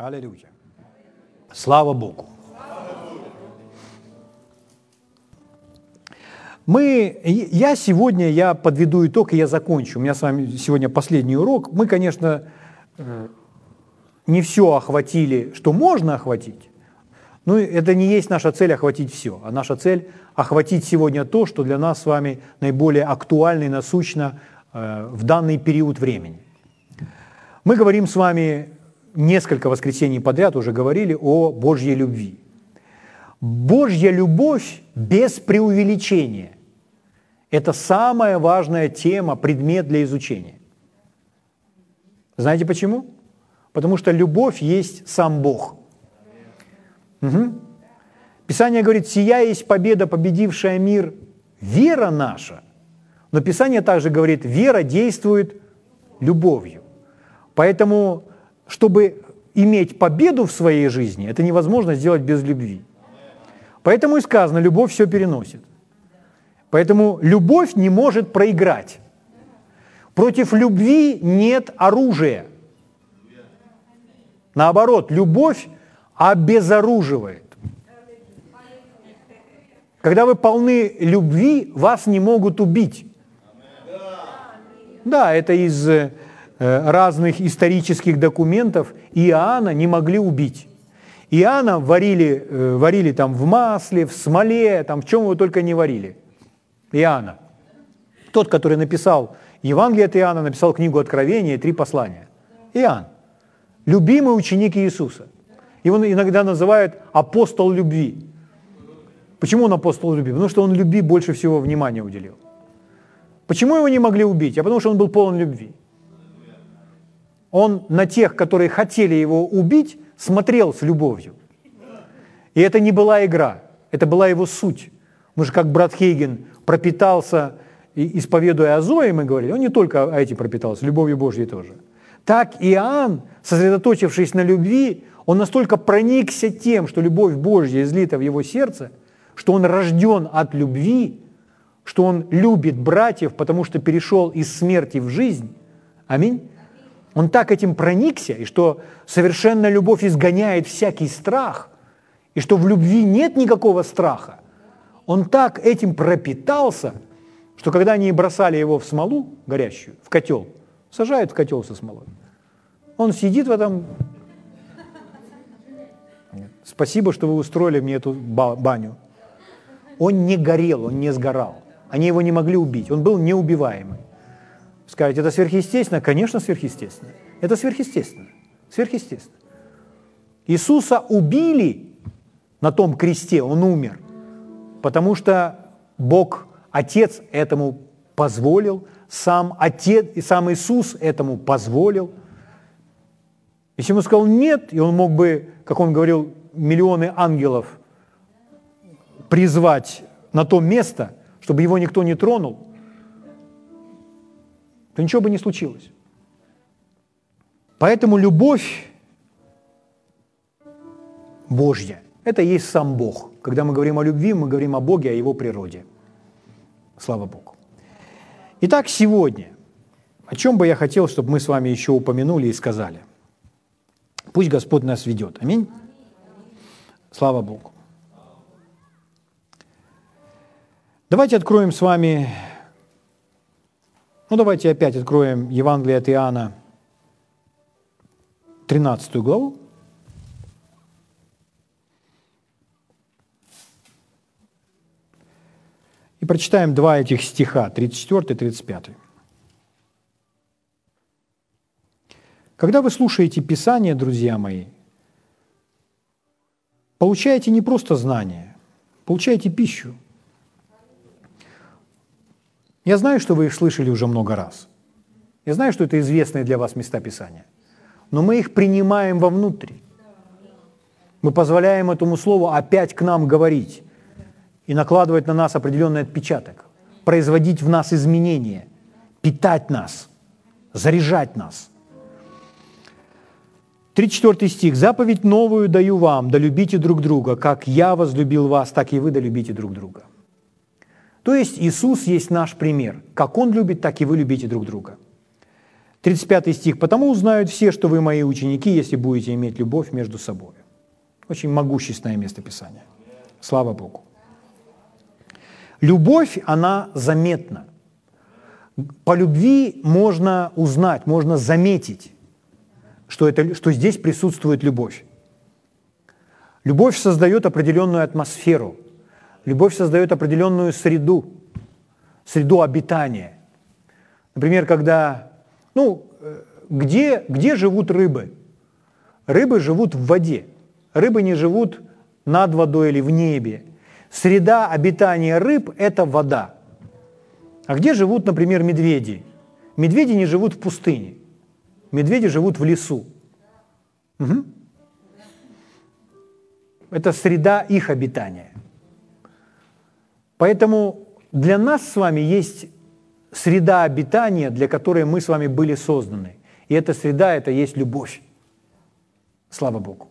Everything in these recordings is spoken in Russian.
Аллилуйя. Слава Богу. Мы, я сегодня, я подведу итог, и я закончу. У меня с вами сегодня последний урок. Мы, конечно, э, не все охватили, что можно охватить, но это не есть наша цель охватить все, а наша цель охватить сегодня то, что для нас с вами наиболее актуально и насущно э, в данный период времени. Мы говорим с вами несколько воскресений подряд уже говорили о Божьей любви. Божья любовь без преувеличения – это самая важная тема, предмет для изучения. Знаете почему? Потому что любовь есть сам Бог. Угу. Писание говорит, «Сия есть победа, победившая мир, вера наша». Но Писание также говорит, вера действует любовью. Поэтому чтобы иметь победу в своей жизни, это невозможно сделать без любви. Поэтому и сказано, любовь все переносит. Поэтому любовь не может проиграть. Против любви нет оружия. Наоборот, любовь обезоруживает. Когда вы полны любви, вас не могут убить. Да, это из э, разных исторических документов Иоанна не могли убить. Иоанна варили, э, варили там в масле, в смоле, там в чем его только не варили. Иоанна. Тот, который написал Евангелие от Иоанна, написал книгу Откровения и три послания. Иоанн. Любимый ученик Иисуса. Его иногда называют апостол любви. Почему он апостол любви? Потому что он любви больше всего внимания уделил. Почему его не могли убить? А потому что он был полон любви. Он на тех, которые хотели его убить, смотрел с любовью. И это не была игра, это была его суть. Мы же как брат Хейген пропитался, исповедуя о Зое, мы говорили, он не только этим пропитался, любовью Божьей тоже. Так Иоанн, сосредоточившись на любви, он настолько проникся тем, что любовь Божья излита в его сердце, что он рожден от любви, что он любит братьев, потому что перешел из смерти в жизнь. Аминь. Он так этим проникся, и что совершенная любовь изгоняет всякий страх, и что в любви нет никакого страха. Он так этим пропитался, что когда они бросали его в смолу горящую, в котел, сажают в котел со смолой, он сидит в этом... Спасибо, что вы устроили мне эту баню. Он не горел, он не сгорал. Они его не могли убить. Он был неубиваемый. Сказать, это сверхъестественно? Конечно, сверхъестественно. Это сверхъестественно. Сверхъестественно. Иисуса убили на том кресте, Он умер, потому что Бог, Отец этому позволил, сам Отец и сам Иисус этому позволил. Если ему сказал нет, и он мог бы, как он говорил, миллионы ангелов призвать на то место, чтобы его никто не тронул – то ничего бы не случилось. Поэтому любовь Божья – это и есть сам Бог. Когда мы говорим о любви, мы говорим о Боге, о Его природе. Слава Богу. Итак, сегодня, о чем бы я хотел, чтобы мы с вами еще упомянули и сказали. Пусть Господь нас ведет. Аминь. Слава Богу. Давайте откроем с вами ну, давайте опять откроем Евангелие от Иоанна, 13 главу. И прочитаем два этих стиха, 34 и 35. Когда вы слушаете Писание, друзья мои, получаете не просто знания, получаете пищу – я знаю, что вы их слышали уже много раз. Я знаю, что это известные для вас места Писания. Но мы их принимаем вовнутрь. Мы позволяем этому слову опять к нам говорить и накладывать на нас определенный отпечаток, производить в нас изменения, питать нас, заряжать нас. 34 стих. «Заповедь новую даю вам, да любите друг друга, как я возлюбил вас, так и вы да любите друг друга». То есть Иисус есть наш пример. Как Он любит, так и вы любите друг друга. 35 стих. «Потому узнают все, что вы мои ученики, если будете иметь любовь между собой». Очень могущественное место Писания. Слава Богу. Любовь, она заметна. По любви можно узнать, можно заметить, что, это, что здесь присутствует любовь. Любовь создает определенную атмосферу. Любовь создает определенную среду, среду обитания. Например, когда, ну, э, где, где живут рыбы? Рыбы живут в воде. Рыбы не живут над водой или в небе. Среда обитания рыб – это вода. А где живут, например, медведи? Медведи не живут в пустыне. Медведи живут в лесу. Угу. Это среда их обитания. Поэтому для нас с вами есть среда обитания, для которой мы с вами были созданы. И эта среда – это есть любовь. Слава Богу.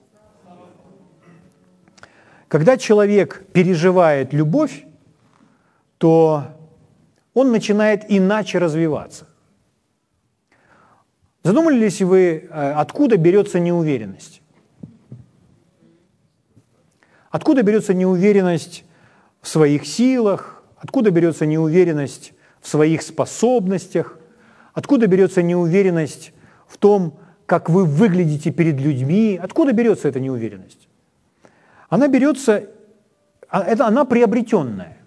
Когда человек переживает любовь, то он начинает иначе развиваться. Задумались вы, э, откуда берется неуверенность? Откуда берется неуверенность в своих силах? Откуда берется неуверенность в своих способностях? Откуда берется неуверенность в том, как вы выглядите перед людьми? Откуда берется эта неуверенность? Она берется, а, это она приобретенная.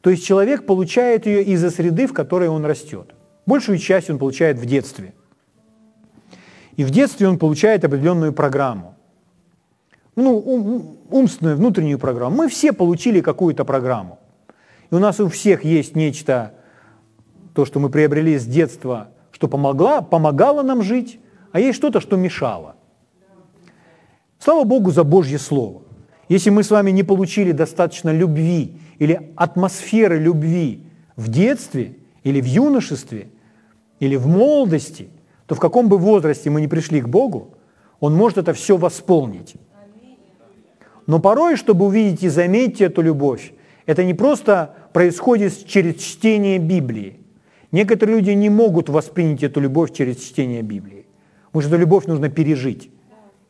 То есть человек получает ее из-за среды, в которой он растет. Большую часть он получает в детстве. И в детстве он получает определенную программу. Ну, умственную, внутреннюю программу. Мы все получили какую-то программу. И у нас у всех есть нечто, то, что мы приобрели с детства, что помогла, помогало нам жить, а есть что-то, что мешало. Слава Богу за Божье Слово. Если мы с вами не получили достаточно любви или атмосферы любви в детстве или в юношестве или в молодости, то в каком бы возрасте мы не пришли к Богу, Он может это все восполнить. Но порой, чтобы увидеть и заметить эту любовь, это не просто происходит через чтение Библии. Некоторые люди не могут воспринять эту любовь через чтение Библии. Потому что эту любовь нужно пережить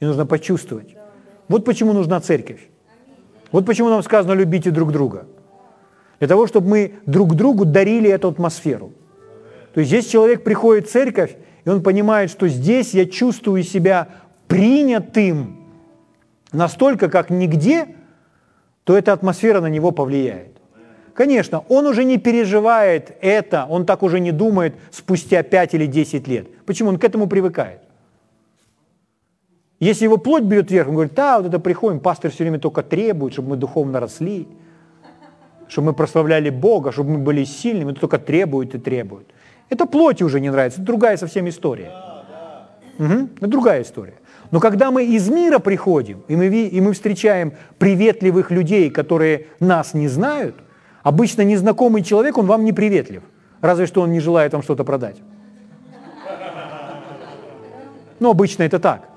и нужно почувствовать. Вот почему нужна церковь. Вот почему нам сказано любите друг друга. Для того, чтобы мы друг другу дарили эту атмосферу. То есть здесь человек приходит в церковь, и он понимает, что здесь я чувствую себя принятым настолько, как нигде, то эта атмосфера на него повлияет. Конечно, он уже не переживает это, он так уже не думает спустя 5 или 10 лет. Почему? Он к этому привыкает. Если его плоть берет вверх, он говорит, да, вот это приходим, пастор все время только требует, чтобы мы духовно росли, чтобы мы прославляли Бога, чтобы мы были сильными, это только требует и требует. Это плоти уже не нравится, это другая совсем история. Угу, это другая история. Но когда мы из мира приходим, и мы, и мы встречаем приветливых людей, которые нас не знают, обычно незнакомый человек, он вам не приветлив, разве что он не желает вам что-то продать. Но обычно это так.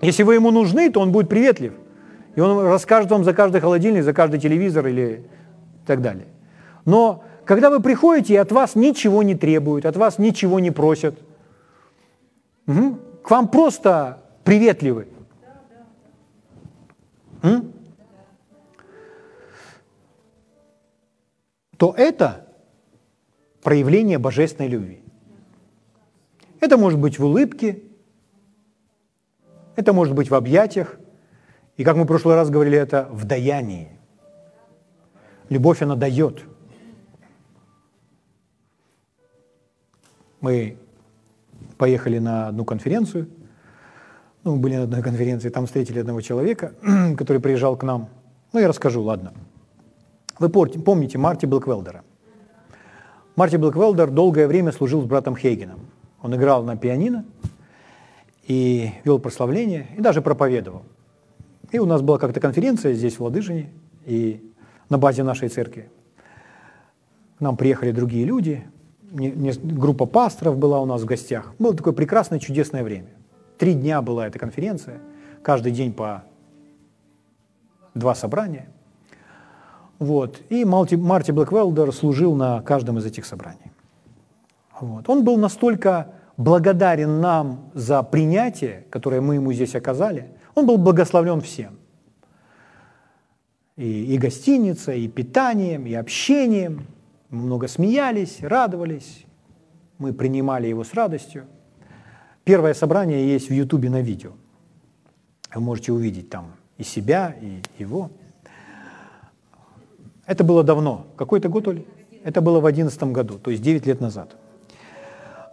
Если вы ему нужны, то он будет приветлив. И он расскажет вам за каждый холодильник, за каждый телевизор или так далее. Но когда вы приходите, и от вас ничего не требуют, от вас ничего не просят, угу, к вам просто приветливы. М? то это проявление божественной любви. Это может быть в улыбке, это может быть в объятиях, и, как мы в прошлый раз говорили, это в даянии. Любовь, она дает. Мы поехали на одну конференцию, ну, были на одной конференции, там встретили одного человека, который приезжал к нам. Ну, я расскажу, ладно. Вы помните Марти Блэквелдера? Марти Блэквелдер долгое время служил с братом Хейгеном. Он играл на пианино, и вел прославление, и даже проповедовал. И у нас была как-то конференция здесь, в Ладыжине, и на базе нашей церкви. К нам приехали другие люди, группа пасторов была у нас в гостях. Было такое прекрасное, чудесное время. Три дня была эта конференция, каждый день по два собрания. Вот. И Марти, Марти Блэквелдер служил на каждом из этих собраний. Вот. Он был настолько благодарен нам за принятие, которое мы ему здесь оказали. Он был благословлен всем. И, и гостиница, и питанием, и общением. Мы много смеялись, радовались. Мы принимали его с радостью. Первое собрание есть в Ютубе на видео. Вы можете увидеть там и себя, и его. Это было давно. Какой-то год, Оля? Это было в 2011 году, то есть 9 лет назад.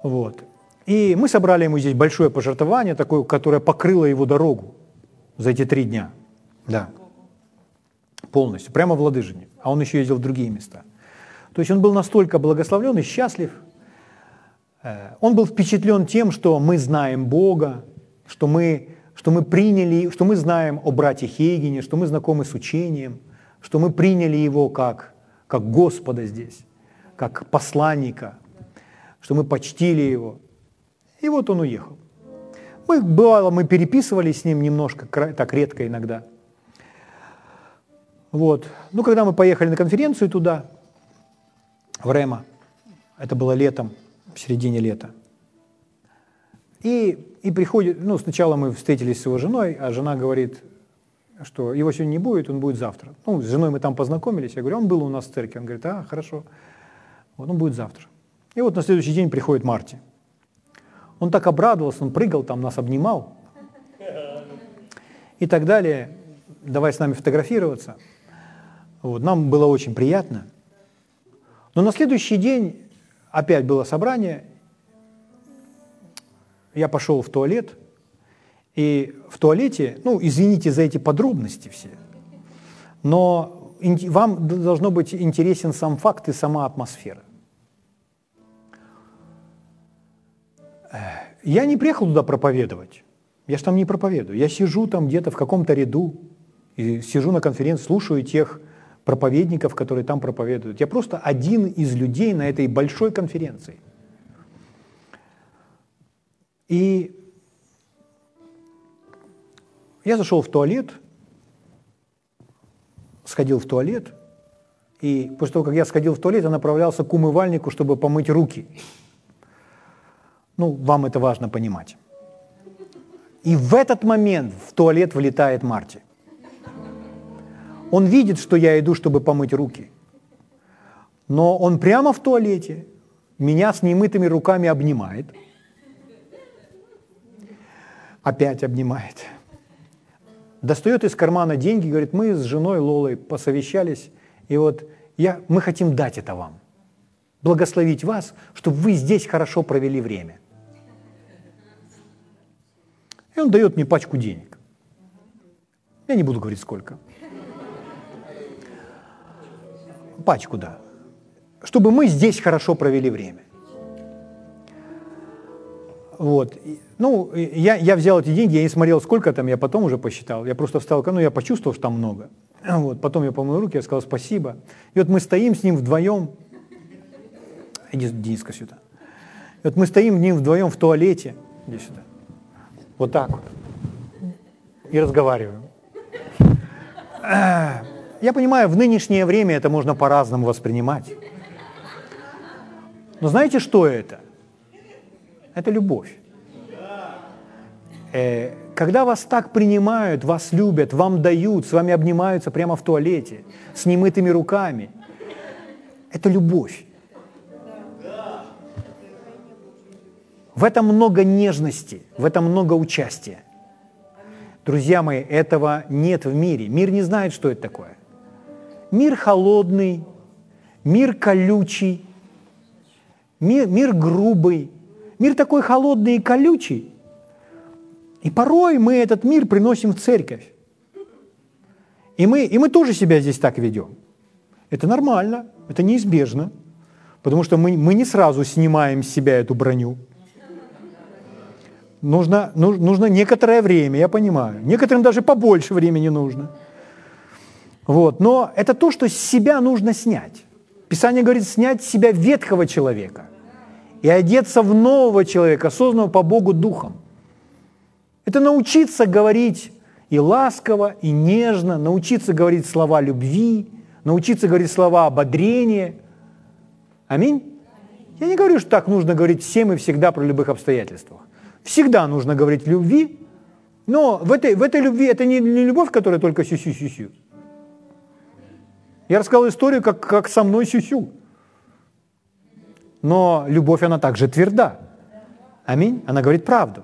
Вот. И мы собрали ему здесь большое пожертвование, такое, которое покрыло его дорогу за эти три дня. Да. Полностью. Прямо в Ладыжине. А он еще ездил в другие места. То есть он был настолько благословлен и счастлив. Э, он был впечатлен тем, что мы знаем Бога, что мы, что мы приняли, что мы знаем о брате Хейгене, что мы знакомы с учением, что мы приняли его как, как Господа здесь, как посланника, что мы почтили его. И вот он уехал. Мы, бывало, мы переписывались с ним немножко, так редко иногда. Вот. Ну, когда мы поехали на конференцию туда, в Рема, это было летом, в середине лета, и, и приходит, ну, сначала мы встретились с его женой, а жена говорит, что его сегодня не будет, он будет завтра. Ну, с женой мы там познакомились, я говорю, он был у нас в церкви, он говорит, а, хорошо, вот он будет завтра. И вот на следующий день приходит Марти. Он так обрадовался, он прыгал там, нас обнимал и так далее. Давай с нами фотографироваться. Вот, нам было очень приятно. Но на следующий день опять было собрание. Я пошел в туалет, и в туалете, ну, извините за эти подробности все, но вам должно быть интересен сам факт и сама атмосфера. Я не приехал туда проповедовать. Я же там не проповедую. Я сижу там где-то в каком-то ряду, и сижу на конференции, слушаю тех проповедников, которые там проповедуют. Я просто один из людей на этой большой конференции. И я зашел в туалет, сходил в туалет, и после того, как я сходил в туалет, я направлялся к умывальнику, чтобы помыть руки. Ну, вам это важно понимать. И в этот момент в туалет влетает Марти. Он видит, что я иду, чтобы помыть руки. Но он прямо в туалете меня с немытыми руками обнимает. Опять обнимает. Достает из кармана деньги, говорит, мы с женой Лолой посовещались, и вот я, мы хотим дать это вам. Благословить вас, чтобы вы здесь хорошо провели время. И он дает мне пачку денег. Я не буду говорить сколько. Пачку, да. Чтобы мы здесь хорошо провели время. Вот. Ну, я, я взял эти деньги, я не смотрел, сколько там, я потом уже посчитал. Я просто встал, ну, я почувствовал, что там много. Вот. Потом я помыл руки, я сказал спасибо. И вот мы стоим с ним вдвоем. Иди, Дениска, сюда. И вот мы стоим с ним вдвоем в туалете. Иди сюда. Вот так вот. И разговариваем. Я понимаю, в нынешнее время это можно по-разному воспринимать. Но знаете, что это? Это любовь. Э, когда вас так принимают, вас любят, вам дают, с вами обнимаются прямо в туалете, с немытыми руками, это любовь. В этом много нежности, в этом много участия. Друзья мои, этого нет в мире. Мир не знает, что это такое. Мир холодный, мир колючий, мир, мир грубый, мир такой холодный и колючий. И порой мы этот мир приносим в церковь. И мы, и мы тоже себя здесь так ведем. Это нормально, это неизбежно, потому что мы, мы не сразу снимаем с себя эту броню. Нужно, нужно некоторое время, я понимаю. Некоторым даже побольше времени нужно. Вот. Но это то, что с себя нужно снять. Писание говорит, снять с себя ветхого человека и одеться в нового человека, созданного по Богу Духом. Это научиться говорить и ласково, и нежно, научиться говорить слова любви, научиться говорить слова ободрения. Аминь. Я не говорю, что так нужно говорить всем и всегда про любых обстоятельствах. Всегда нужно говорить любви, но в этой, в этой любви это не, не любовь, которая только сю-сю-сю-сю. Я рассказал историю, как, как со мной сю-сю. Но любовь, она также тверда. Аминь. Она говорит правду.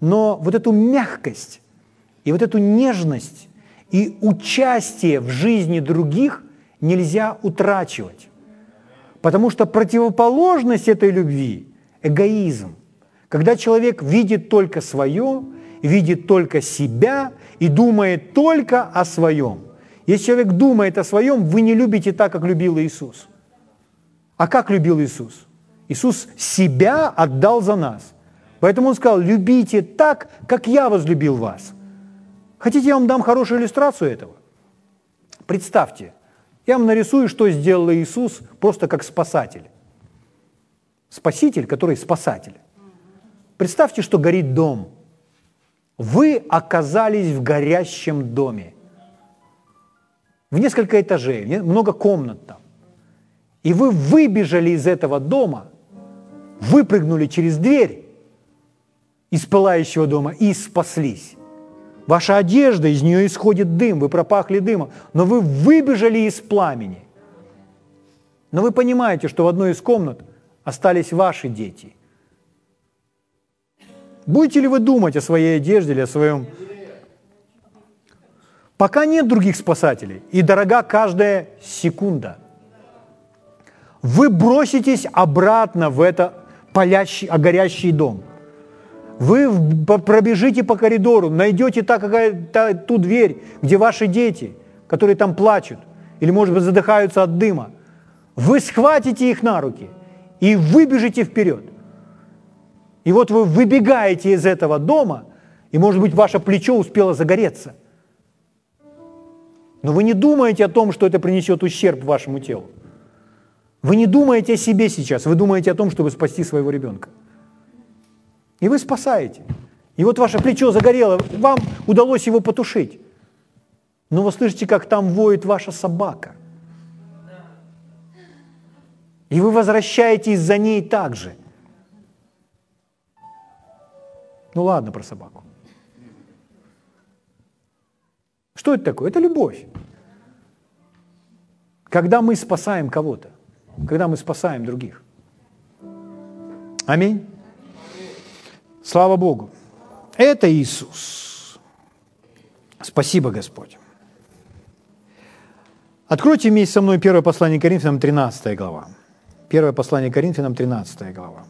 Но вот эту мягкость и вот эту нежность и участие в жизни других нельзя утрачивать. Потому что противоположность этой любви – эгоизм. Когда человек видит только свое, видит только себя и думает только о своем. Если человек думает о своем, вы не любите так, как любил Иисус. А как любил Иисус? Иисус себя отдал за нас. Поэтому Он сказал, любите так, как я возлюбил вас. Хотите, я вам дам хорошую иллюстрацию этого? Представьте, я вам нарисую, что сделал Иисус просто как спасатель. Спаситель, который спасатель. Представьте, что горит дом. Вы оказались в горящем доме. В несколько этажей, много комнат там. И вы выбежали из этого дома, выпрыгнули через дверь из пылающего дома и спаслись. Ваша одежда, из нее исходит дым, вы пропахли дымом, но вы выбежали из пламени. Но вы понимаете, что в одной из комнат остались ваши дети. Будете ли вы думать о своей одежде или о своем... Пока нет других спасателей, и дорога каждая секунда. Вы броситесь обратно в это палящий, горящий дом – вы пробежите по коридору, найдете та, какая, та, ту дверь, где ваши дети, которые там плачут, или, может быть, задыхаются от дыма. Вы схватите их на руки и выбежите вперед. И вот вы выбегаете из этого дома, и, может быть, ваше плечо успело загореться. Но вы не думаете о том, что это принесет ущерб вашему телу. Вы не думаете о себе сейчас, вы думаете о том, чтобы спасти своего ребенка. И вы спасаете. И вот ваше плечо загорело, вам удалось его потушить. Но вы слышите, как там воет ваша собака. И вы возвращаетесь за ней также. Ну ладно про собаку. Что это такое? Это любовь. Когда мы спасаем кого-то, когда мы спасаем других. Аминь. Слава Богу. Это Иисус. Спасибо, Господь. Откройте вместе со мной первое послание Коринфянам, 13 глава. Первое послание Коринфянам, 13 глава.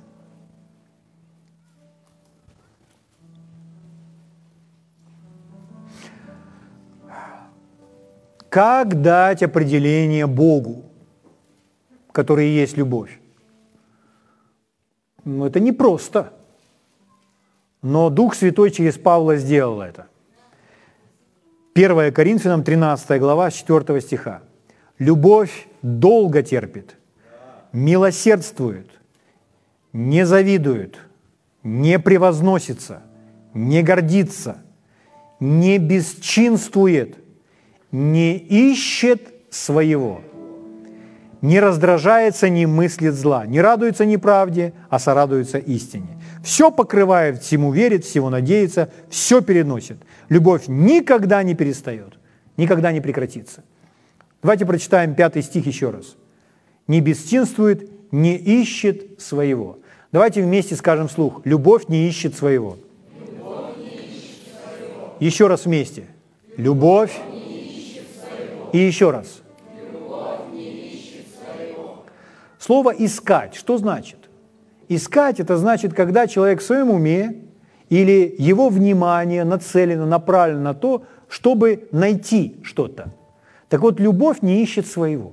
Как дать определение Богу, который есть любовь? Ну, это непросто. просто. Но Дух Святой через Павла сделал это. 1 Коринфянам 13 глава 4 стиха. «Любовь долго терпит, милосердствует, не завидует, не превозносится, не гордится, не бесчинствует, не ищет своего, не раздражается, не мыслит зла, не радуется неправде, а сорадуется истине. Все покрывает, всему верит, всего надеется, все переносит. Любовь никогда не перестает, никогда не прекратится. Давайте прочитаем пятый стих еще раз. «Не бесчинствует, не ищет своего». Давайте вместе скажем вслух. Любовь не ищет своего. Еще раз вместе. Любовь. И еще раз. Слово «искать» что значит? Искать – это значит, когда человек в своем уме или его внимание нацелено, направлено на то, чтобы найти что-то. Так вот, любовь не ищет своего.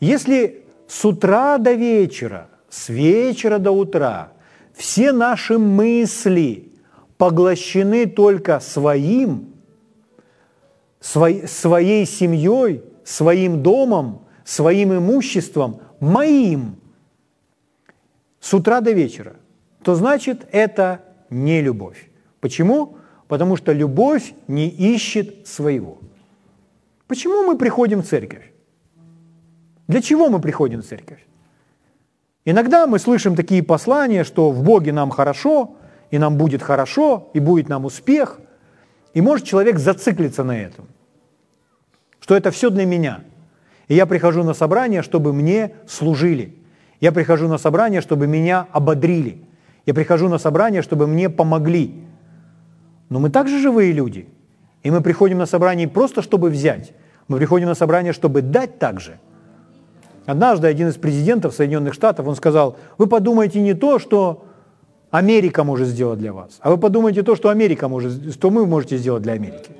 Если с утра до вечера, с вечера до утра все наши мысли поглощены только своим, своей семьей, своим домом, своим имуществом, моим – с утра до вечера, то значит это не любовь. Почему? Потому что любовь не ищет своего. Почему мы приходим в церковь? Для чего мы приходим в церковь? Иногда мы слышим такие послания, что в Боге нам хорошо, и нам будет хорошо, и будет нам успех. И может человек зациклиться на этом, что это все для меня. И я прихожу на собрание, чтобы мне служили. Я прихожу на собрание, чтобы меня ободрили. Я прихожу на собрание, чтобы мне помогли. Но мы также живые люди. И мы приходим на собрание просто, чтобы взять. Мы приходим на собрание, чтобы дать также. Однажды один из президентов Соединенных Штатов, он сказал, вы подумайте не то, что Америка может сделать для вас, а вы подумайте то, что Америка может, что вы можете сделать для Америки.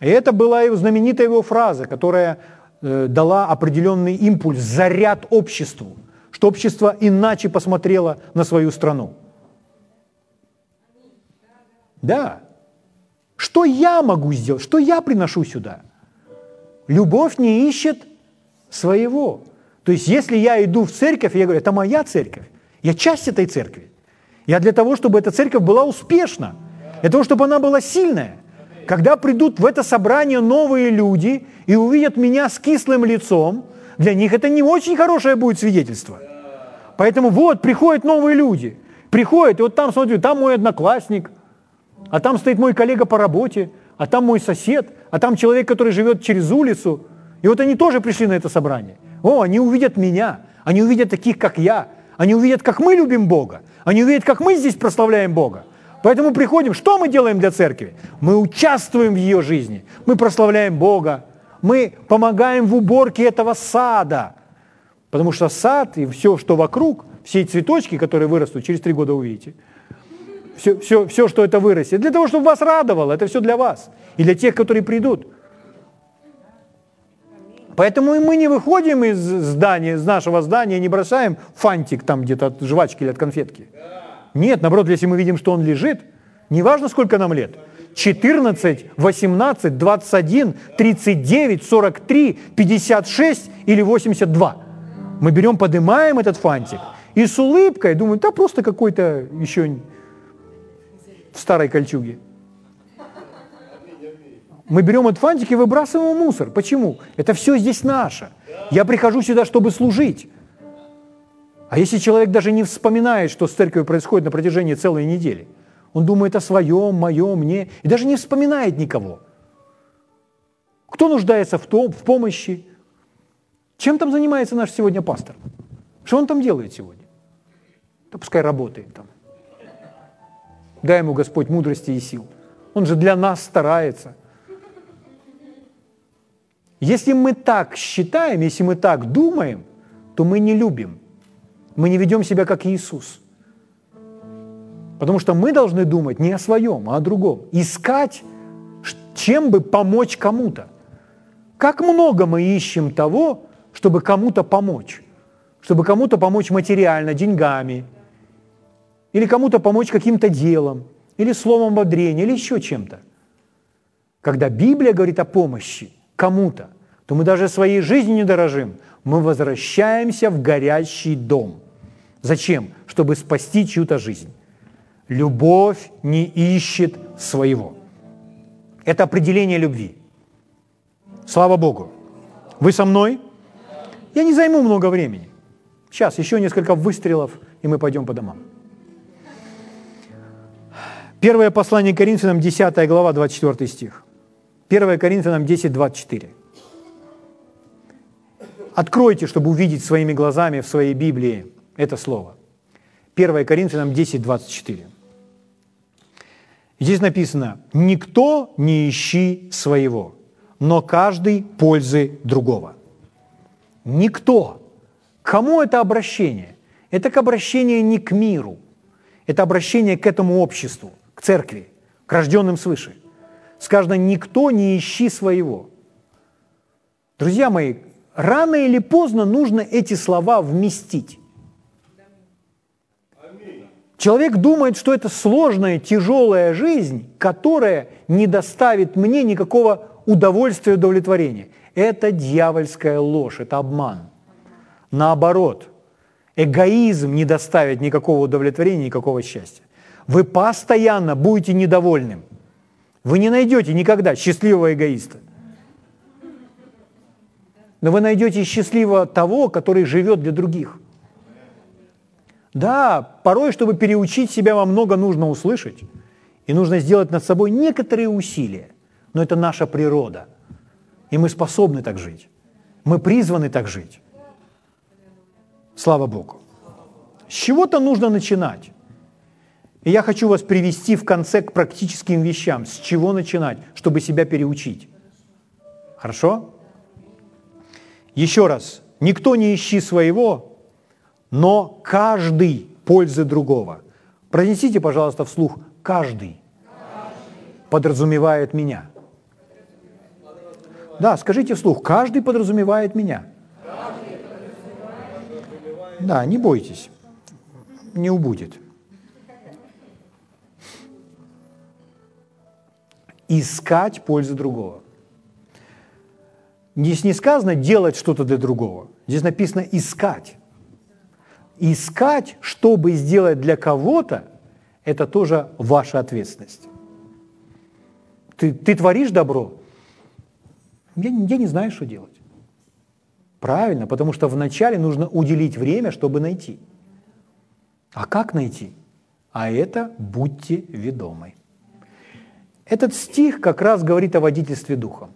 И это была его знаменитая его фраза, которая э, дала определенный импульс, заряд обществу, что общество иначе посмотрело на свою страну. Да. Что я могу сделать? Что я приношу сюда? Любовь не ищет своего. То есть, если я иду в церковь, я говорю, это моя церковь, я часть этой церкви. Я для того, чтобы эта церковь была успешна, для того, чтобы она была сильная. Когда придут в это собрание новые люди и увидят меня с кислым лицом, для них это не очень хорошее будет свидетельство. Поэтому вот приходят новые люди, приходят, и вот там, смотрю, там мой одноклассник, а там стоит мой коллега по работе, а там мой сосед, а там человек, который живет через улицу. И вот они тоже пришли на это собрание. О, они увидят меня, они увидят таких, как я, они увидят, как мы любим Бога, они увидят, как мы здесь прославляем Бога. Поэтому приходим, что мы делаем для церкви? Мы участвуем в ее жизни, мы прославляем Бога, мы помогаем в уборке этого сада, потому что сад и все, что вокруг, все цветочки, которые вырастут, через три года увидите – все, все, все, что это вырастет, для того, чтобы вас радовало, это все для вас. И для тех, которые придут. Поэтому и мы не выходим из здания, из нашего здания, не бросаем фантик там где-то от жвачки или от конфетки. Нет, наоборот, если мы видим, что он лежит, неважно, сколько нам лет, 14, 18, 21, 39, 43, 56 или 82. Мы берем, поднимаем этот фантик и с улыбкой думаем, да просто какой-то еще в старой кольчуге. Мы берем этот фантик и выбрасываем в мусор. Почему? Это все здесь наше. Я прихожу сюда, чтобы служить. А если человек даже не вспоминает, что с церковью происходит на протяжении целой недели, он думает о своем, моем, мне, и даже не вспоминает никого. Кто нуждается в, том, в помощи? Чем там занимается наш сегодня пастор? Что он там делает сегодня? Да пускай работает там. Дай ему Господь мудрости и сил. Он же для нас старается. Если мы так считаем, если мы так думаем, то мы не любим. Мы не ведем себя как Иисус. Потому что мы должны думать не о своем, а о другом. Искать, чем бы помочь кому-то. Как много мы ищем того, чтобы кому-то помочь. Чтобы кому-то помочь материально, деньгами – или кому-то помочь каким-то делом, или словом ободрения, или еще чем-то. Когда Библия говорит о помощи кому-то, то мы даже своей жизнью не дорожим. Мы возвращаемся в горящий дом. Зачем? Чтобы спасти чью-то жизнь. Любовь не ищет своего. Это определение любви. Слава Богу. Вы со мной? Я не займу много времени. Сейчас еще несколько выстрелов, и мы пойдем по домам. Первое послание Коринфянам, 10 глава, 24 стих. 1 Коринфянам 10, 24. Откройте, чтобы увидеть своими глазами в своей Библии это слово. 1 Коринфянам 10, 24. Здесь написано, «Никто не ищи своего, но каждый пользы другого». Никто. Кому это обращение? Это к обращению не к миру, это обращение к этому обществу – к церкви, к рожденным свыше. Сказано, никто не ищи своего. Друзья мои, рано или поздно нужно эти слова вместить. Человек думает, что это сложная, тяжелая жизнь, которая не доставит мне никакого удовольствия и удовлетворения. Это дьявольская ложь, это обман. Наоборот, эгоизм не доставит никакого удовлетворения, никакого счастья вы постоянно будете недовольным. Вы не найдете никогда счастливого эгоиста. Но вы найдете счастливого того, который живет для других. Да, порой, чтобы переучить себя, вам много нужно услышать. И нужно сделать над собой некоторые усилия. Но это наша природа. И мы способны так жить. Мы призваны так жить. Слава Богу. С чего-то нужно начинать. И я хочу вас привести в конце к практическим вещам. С чего начинать, чтобы себя переучить? Хорошо? Еще раз. Никто не ищи своего, но каждый пользы другого. Произнесите, пожалуйста, вслух «каждый» подразумевает меня. Да, скажите вслух, каждый подразумевает меня. Да, не бойтесь, не убудет. Искать пользу другого. Здесь не сказано делать что-то для другого. Здесь написано искать искать, чтобы сделать для кого-то, это тоже ваша ответственность. Ты, ты творишь добро, я, я не знаю, что делать. Правильно, потому что вначале нужно уделить время, чтобы найти. А как найти? А это будьте ведомы. Этот стих как раз говорит о водительстве духом.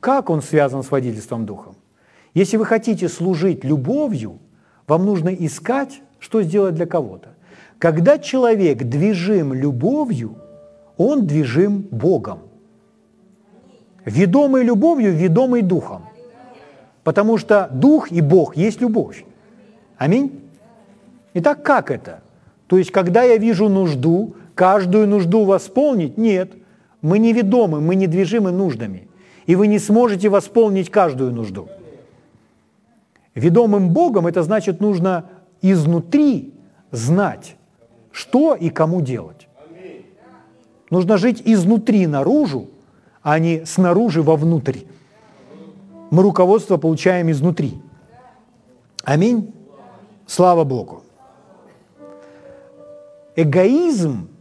Как он связан с водительством духом? Если вы хотите служить любовью, вам нужно искать, что сделать для кого-то. Когда человек движим любовью, он движим Богом. Ведомый любовью, ведомый Духом. Потому что Дух и Бог есть любовь. Аминь. Итак, как это? То есть, когда я вижу нужду, каждую нужду восполнить? Нет. Мы не ведомы, мы не движимы нуждами. И вы не сможете восполнить каждую нужду. Ведомым Богом это значит нужно изнутри знать, что и кому делать. Нужно жить изнутри наружу, а не снаружи вовнутрь. Мы руководство получаем изнутри. Аминь. Слава Богу. Эгоизм –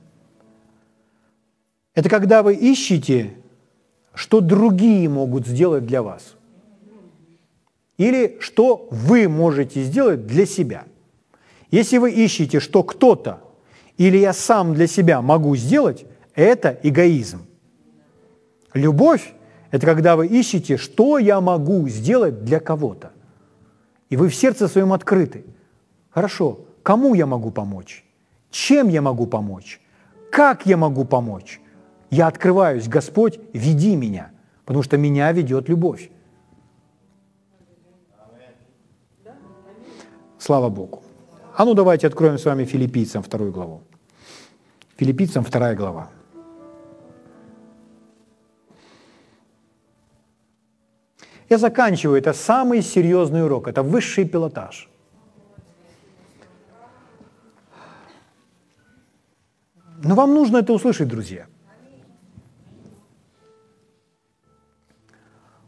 это когда вы ищете, что другие могут сделать для вас или что вы можете сделать для себя. Если вы ищете, что кто-то или я сам для себя могу сделать, это эгоизм. Любовь – это когда вы ищете, что я могу сделать для кого-то. И вы в сердце своем открыты. Хорошо, кому я могу помочь? Чем я могу помочь? Как я могу помочь? Я открываюсь, Господь, веди меня, потому что меня ведет любовь. Слава Богу. А ну давайте откроем с вами филиппийцам вторую главу. Филиппийцам вторая глава. Я заканчиваю. Это самый серьезный урок. Это высший пилотаж. Но вам нужно это услышать, друзья –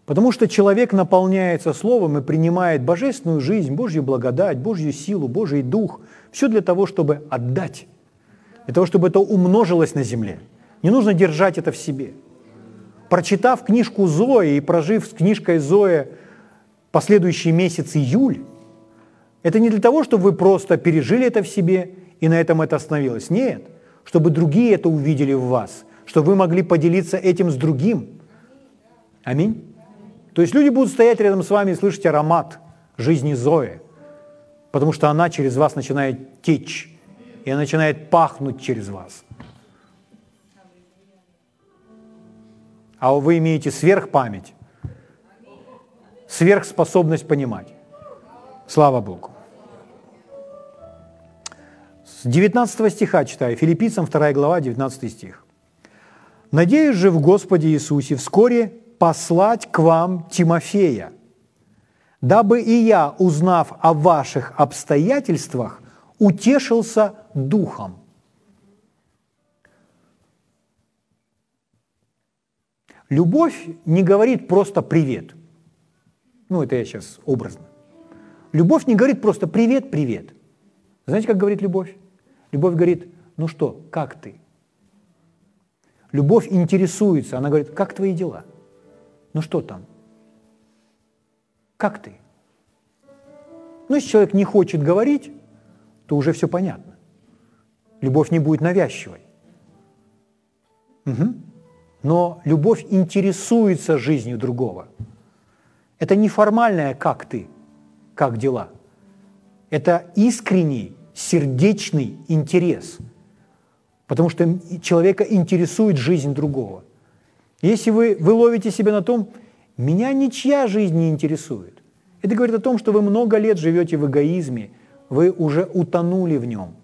Потому что человек наполняется Словом и принимает божественную жизнь, Божью благодать, Божью силу, Божий Дух. Все для того, чтобы отдать. Для того, чтобы это умножилось на земле. Не нужно держать это в себе. Прочитав книжку Зои и прожив с книжкой Зои последующий месяц июль, это не для того, чтобы вы просто пережили это в себе и на этом это остановилось. Нет, чтобы другие это увидели в вас, чтобы вы могли поделиться этим с другим. Аминь. То есть люди будут стоять рядом с вами и слышать аромат жизни Зои, потому что она через вас начинает течь, и она начинает пахнуть через вас. А вы имеете сверхпамять, сверхспособность понимать. Слава Богу. С 19 стиха читаю, Филиппийцам 2 глава, 19 стих. «Надеюсь же в Господе Иисусе вскоре послать к вам Тимофея, дабы и я, узнав о ваших обстоятельствах, утешился духом. Любовь не говорит просто «привет». Ну, это я сейчас образно. Любовь не говорит просто «привет, привет». Знаете, как говорит любовь? Любовь говорит «ну что, как ты?» Любовь интересуется, она говорит «как твои дела?» Ну что там? Как ты? Ну, если человек не хочет говорить, то уже все понятно. Любовь не будет навязчивой. Угу. Но любовь интересуется жизнью другого. Это не формальное «как ты», «как дела». Это искренний, сердечный интерес, потому что человека интересует жизнь другого. Если вы, вы ловите себя на том, меня ничья жизнь не интересует, это говорит о том, что вы много лет живете в эгоизме, вы уже утонули в нем.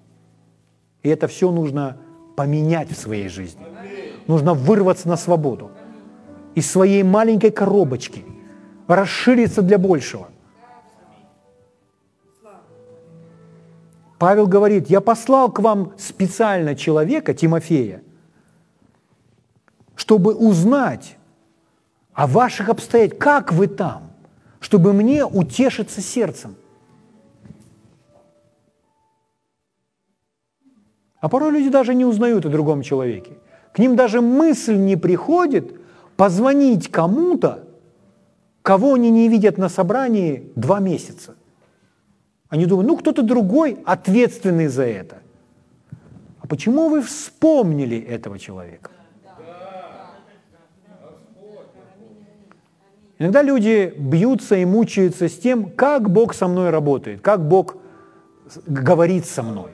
И это все нужно поменять в своей жизни. Нужно вырваться на свободу из своей маленькой коробочки, расшириться для большего. Павел говорит, я послал к вам специально человека, Тимофея, чтобы узнать о ваших обстоятельствах, как вы там, чтобы мне утешиться сердцем. А порой люди даже не узнают о другом человеке. К ним даже мысль не приходит позвонить кому-то, кого они не видят на собрании два месяца. Они думают, ну кто-то другой ответственный за это. А почему вы вспомнили этого человека? Иногда люди бьются и мучаются с тем, как Бог со мной работает, как Бог говорит со мной.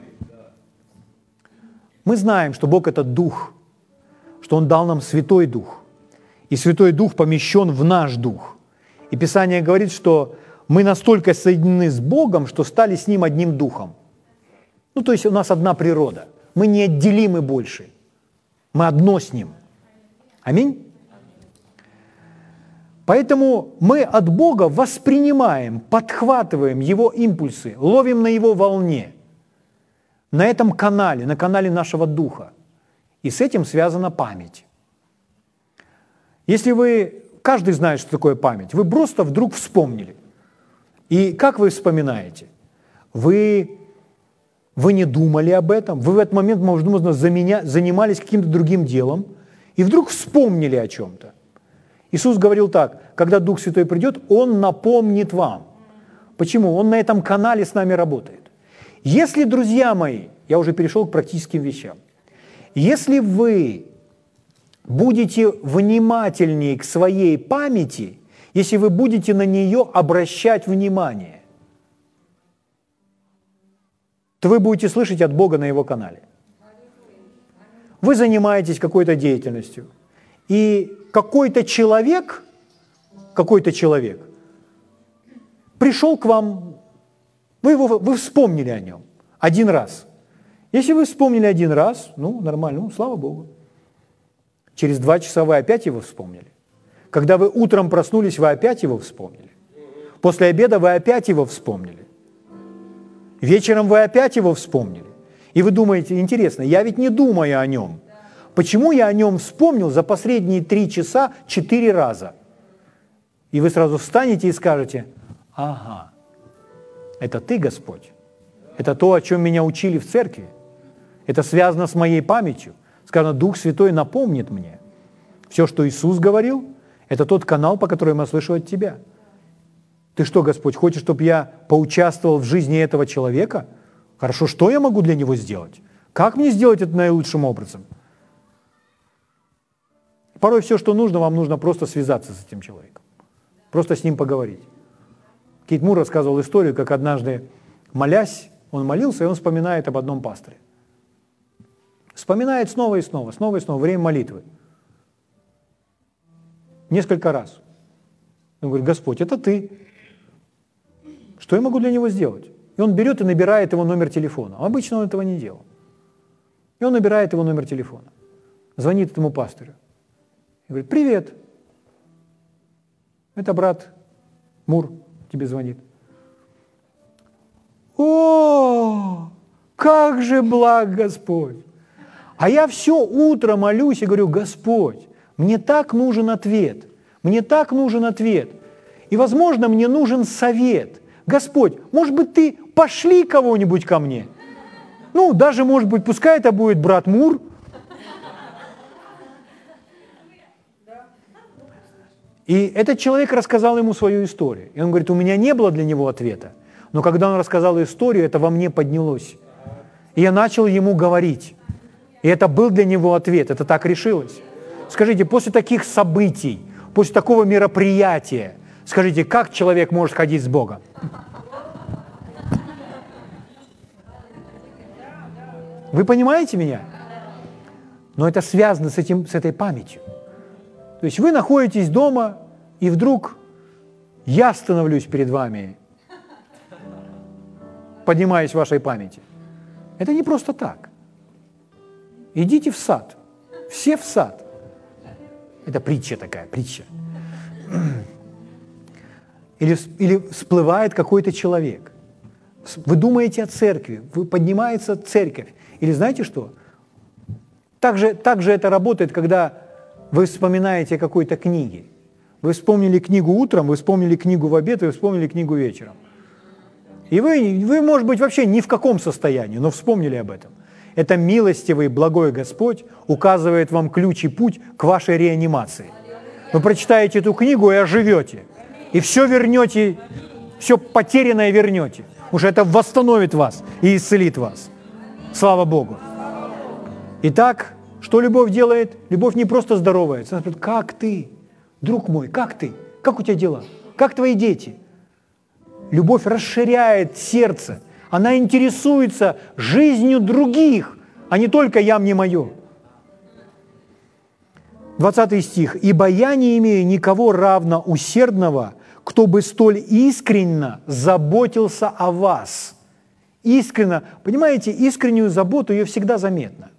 Мы знаем, что Бог – это Дух, что Он дал нам Святой Дух, и Святой Дух помещен в наш Дух. И Писание говорит, что мы настолько соединены с Богом, что стали с Ним одним Духом. Ну, то есть у нас одна природа. Мы неотделимы больше. Мы одно с Ним. Аминь? Поэтому мы от Бога воспринимаем, подхватываем Его импульсы, ловим на Его волне – на этом канале, на канале нашего духа. И с этим связана память. Если вы, каждый знает, что такое память, вы просто вдруг вспомнили. И как вы вспоминаете? Вы, вы не думали об этом, вы в этот момент, может быть, занимались каким-то другим делом, и вдруг вспомнили о чем-то. Иисус говорил так, когда Дух Святой придет, Он напомнит вам. Почему? Он на этом канале с нами работает. Если, друзья мои, я уже перешел к практическим вещам, если вы будете внимательнее к своей памяти, если вы будете на нее обращать внимание, то вы будете слышать от Бога на Его канале. Вы занимаетесь какой-то деятельностью, и какой-то человек, какой-то человек пришел к вам вы, его, вы вспомнили о нем один раз. Если вы вспомнили один раз, ну, нормально, ну, слава Богу. Через два часа вы опять его вспомнили. Когда вы утром проснулись, вы опять его вспомнили. После обеда вы опять его вспомнили. Вечером вы опять его вспомнили. И вы думаете, интересно, я ведь не думаю о нем. Почему я о нем вспомнил за последние три часа четыре раза? И вы сразу встанете и скажете, ага, это Ты, Господь. Это то, о чем меня учили в церкви. Это связано с моей памятью. Сказано, Дух Святой напомнит мне. Все, что Иисус говорил, это тот канал, по которому я слышу от Тебя. Ты что, Господь, хочешь, чтобы я поучаствовал в жизни этого человека? Хорошо, что я могу для него сделать? Как мне сделать это наилучшим образом? Порой все, что нужно, вам нужно просто связаться с этим человеком. Просто с ним поговорить. Кейт Мур рассказывал историю, как однажды, молясь, он молился, и он вспоминает об одном пасторе. Вспоминает снова и снова, снова и снова, время молитвы. Несколько раз. Он говорит, Господь, это ты. Что я могу для него сделать? И он берет и набирает его номер телефона. Обычно он этого не делал. И он набирает его номер телефона. Звонит этому пастору. И говорит, привет. Это брат Мур тебе звонит. О, как же благ Господь! А я все утро молюсь и говорю, Господь, мне так нужен ответ, мне так нужен ответ. И, возможно, мне нужен совет. Господь, может быть, ты пошли кого-нибудь ко мне? Ну, даже, может быть, пускай это будет брат Мур, И этот человек рассказал ему свою историю. И он говорит, у меня не было для него ответа, Но когда он рассказал историю, это во мне поднялось. И я начал ему говорить. И это был для него ответ. Это так решилось. Скажите, после таких событий, после такого мероприятия, скажите, как человек может ходить с Богом? Вы понимаете меня? Но это связано с, этим, с этой памятью. То есть вы находитесь дома, и вдруг я становлюсь перед вами, поднимаясь в вашей памяти. Это не просто так. Идите в сад. Все в сад. Это притча такая, притча. Или, или всплывает какой-то человек. Вы думаете о церкви, вы поднимается церковь. Или знаете что? Так же, так же это работает, когда вы вспоминаете о какой-то книге. Вы вспомнили книгу утром, вы вспомнили книгу в обед, вы вспомнили книгу вечером. И вы, вы, может быть, вообще ни в каком состоянии, но вспомнили об этом. Это милостивый, благой Господь указывает вам ключ и путь к вашей реанимации. Вы прочитаете эту книгу и оживете. И все вернете, все потерянное вернете. Уже это восстановит вас и исцелит вас. Слава Богу. Итак, что любовь делает? Любовь не просто здоровается. Она говорит, как ты, друг мой, как ты? Как у тебя дела? Как твои дети? Любовь расширяет сердце. Она интересуется жизнью других, а не только «я мне мое». 20 стих. «Ибо я не имею никого равно усердного, кто бы столь искренно заботился о вас». Искренно, понимаете, искреннюю заботу ее всегда заметно.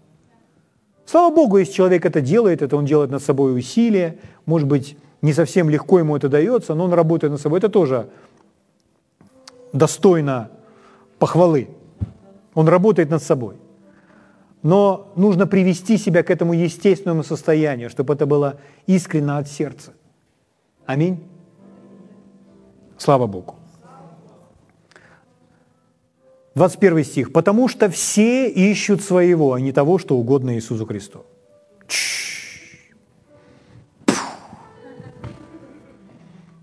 Слава Богу, если человек это делает, это он делает над собой усилия, может быть, не совсем легко ему это дается, но он работает над собой. Это тоже достойно похвалы. Он работает над собой. Но нужно привести себя к этому естественному состоянию, чтобы это было искренно от сердца. Аминь. Слава Богу. 21 стих. «Потому что все ищут своего, а не того, что угодно Иисусу Христу».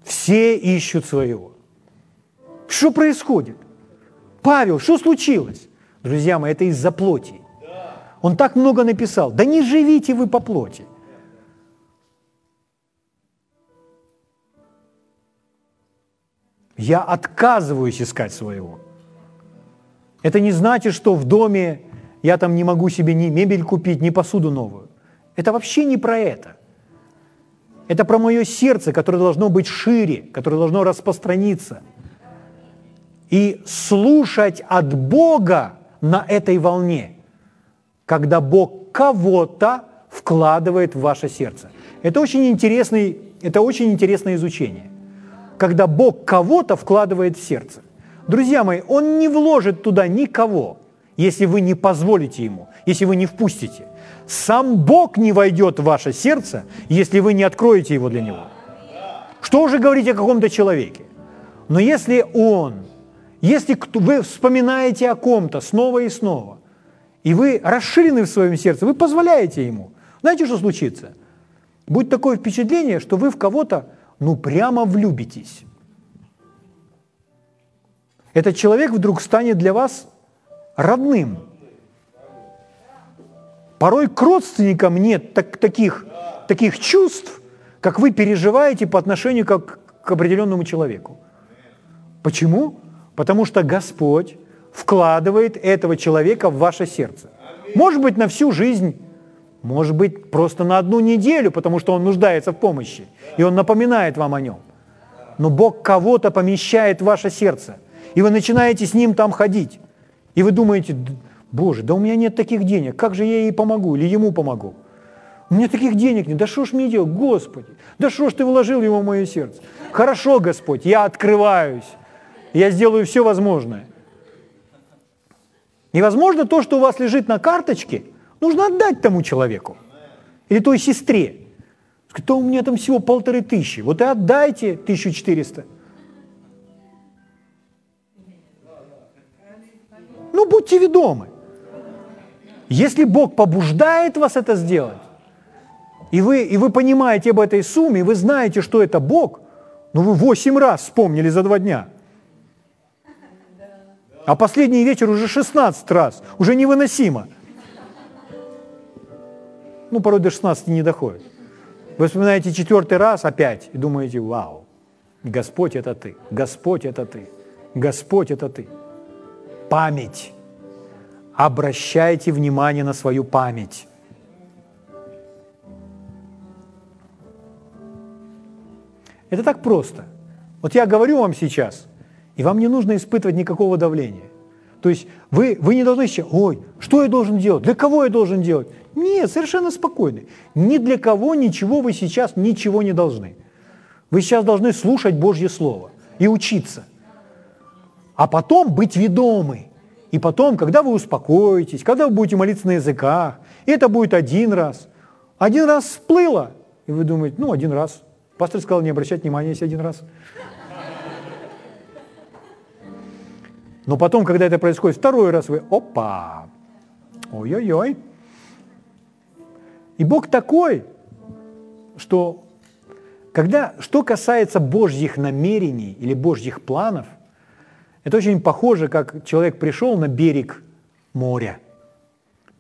Все ищут своего. Что происходит? Павел, что случилось? Друзья мои, это из-за плоти. Он так много написал. Да не живите вы по плоти. Я отказываюсь искать своего. Это не значит, что в доме я там не могу себе ни мебель купить, ни посуду новую. Это вообще не про это. Это про мое сердце, которое должно быть шире, которое должно распространиться. И слушать от Бога на этой волне, когда Бог кого-то вкладывает в ваше сердце. Это очень, интересный, это очень интересное изучение. Когда Бог кого-то вкладывает в сердце. Друзья мои, Он не вложит туда никого, если вы не позволите Ему, если вы не впустите. Сам Бог не войдет в ваше сердце, если вы не откроете его для Него. Что уже говорить о каком-то человеке? Но если Он, если вы вспоминаете о ком-то снова и снова, и вы расширены в своем сердце, вы позволяете Ему, знаете, что случится? Будет такое впечатление, что вы в кого-то, ну, прямо влюбитесь. Этот человек вдруг станет для вас родным. Порой к родственникам нет так, таких, таких чувств, как вы переживаете по отношению как к определенному человеку. Почему? Потому что Господь вкладывает этого человека в ваше сердце. Может быть, на всю жизнь, может быть, просто на одну неделю, потому что он нуждается в помощи, и он напоминает вам о нем. Но Бог кого-то помещает в ваше сердце – и вы начинаете с ним там ходить. И вы думаете, боже, да у меня нет таких денег, как же я ей помогу или ему помогу? У меня таких денег нет, да что ж мне делать, Господи, да что ж ты вложил его в мое сердце? Хорошо, Господь, я открываюсь, я сделаю все возможное. Невозможно то, что у вас лежит на карточке, нужно отдать тому человеку или той сестре. Кто у меня там всего полторы тысячи, вот и отдайте 1400. Ну, будьте ведомы. Если Бог побуждает вас это сделать, и вы, и вы понимаете об этой сумме, и вы знаете, что это Бог, ну вы восемь раз вспомнили за два дня. А последний вечер уже 16 раз, уже невыносимо. Ну, порой до 16 не доходит. Вы вспоминаете четвертый раз опять и думаете, вау, Господь это ты, Господь это ты, Господь это ты. Память. Обращайте внимание на свою память. Это так просто. Вот я говорю вам сейчас, и вам не нужно испытывать никакого давления. То есть вы, вы не должны сейчас, ой, что я должен делать, для кого я должен делать? Нет, совершенно спокойно. Ни для кого ничего вы сейчас ничего не должны. Вы сейчас должны слушать Божье Слово и учиться. А потом быть ведомы. И потом, когда вы успокоитесь, когда вы будете молиться на языках, это будет один раз. Один раз всплыло, и вы думаете, ну, один раз. Пастор сказал не обращать внимания, если один раз. Но потом, когда это происходит второй раз, вы, опа, ой-ой-ой. И Бог такой, что когда, что касается Божьих намерений или Божьих планов, это очень похоже, как человек пришел на берег моря,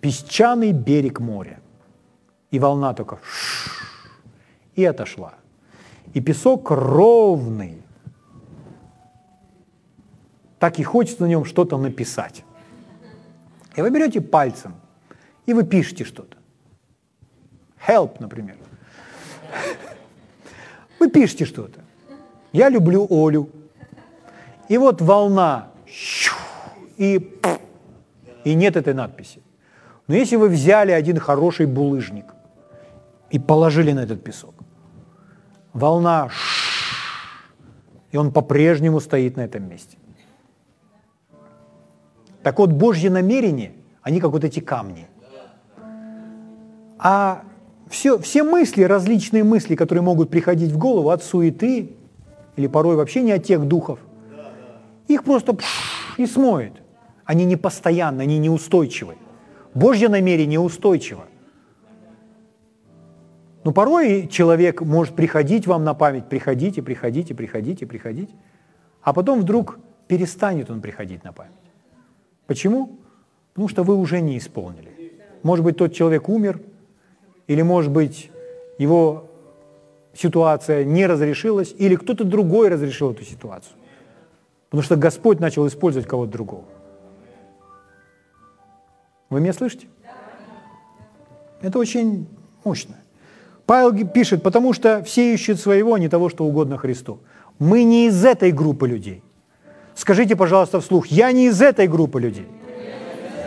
песчаный берег моря, и волна только и отошла. И песок ровный, так и хочется на нем что-то написать. И вы берете пальцем, и вы пишете что-то. Help, например. Вы пишете что-то. Я люблю Олю. И вот волна, и, и нет этой надписи. Но если вы взяли один хороший булыжник и положили на этот песок, волна, и он по-прежнему стоит на этом месте. Так вот, Божьи намерения, они как вот эти камни. А все, все мысли, различные мысли, которые могут приходить в голову от суеты или порой вообще не от тех духов, их просто и смоет. Они не постоянны, они неустойчивы. Божье намерение устойчиво. Но порой человек может приходить вам на память, приходите, приходите, приходите, приходить, а потом вдруг перестанет он приходить на память. Почему? Потому что вы уже не исполнили. Может быть, тот человек умер, или, может быть, его ситуация не разрешилась, или кто-то другой разрешил эту ситуацию. Потому что Господь начал использовать кого-то другого. Вы меня слышите? Это очень мощно. Павел пишет, потому что все ищут своего, а не того, что угодно Христу. Мы не из этой группы людей. Скажите, пожалуйста, вслух, я не из этой группы людей.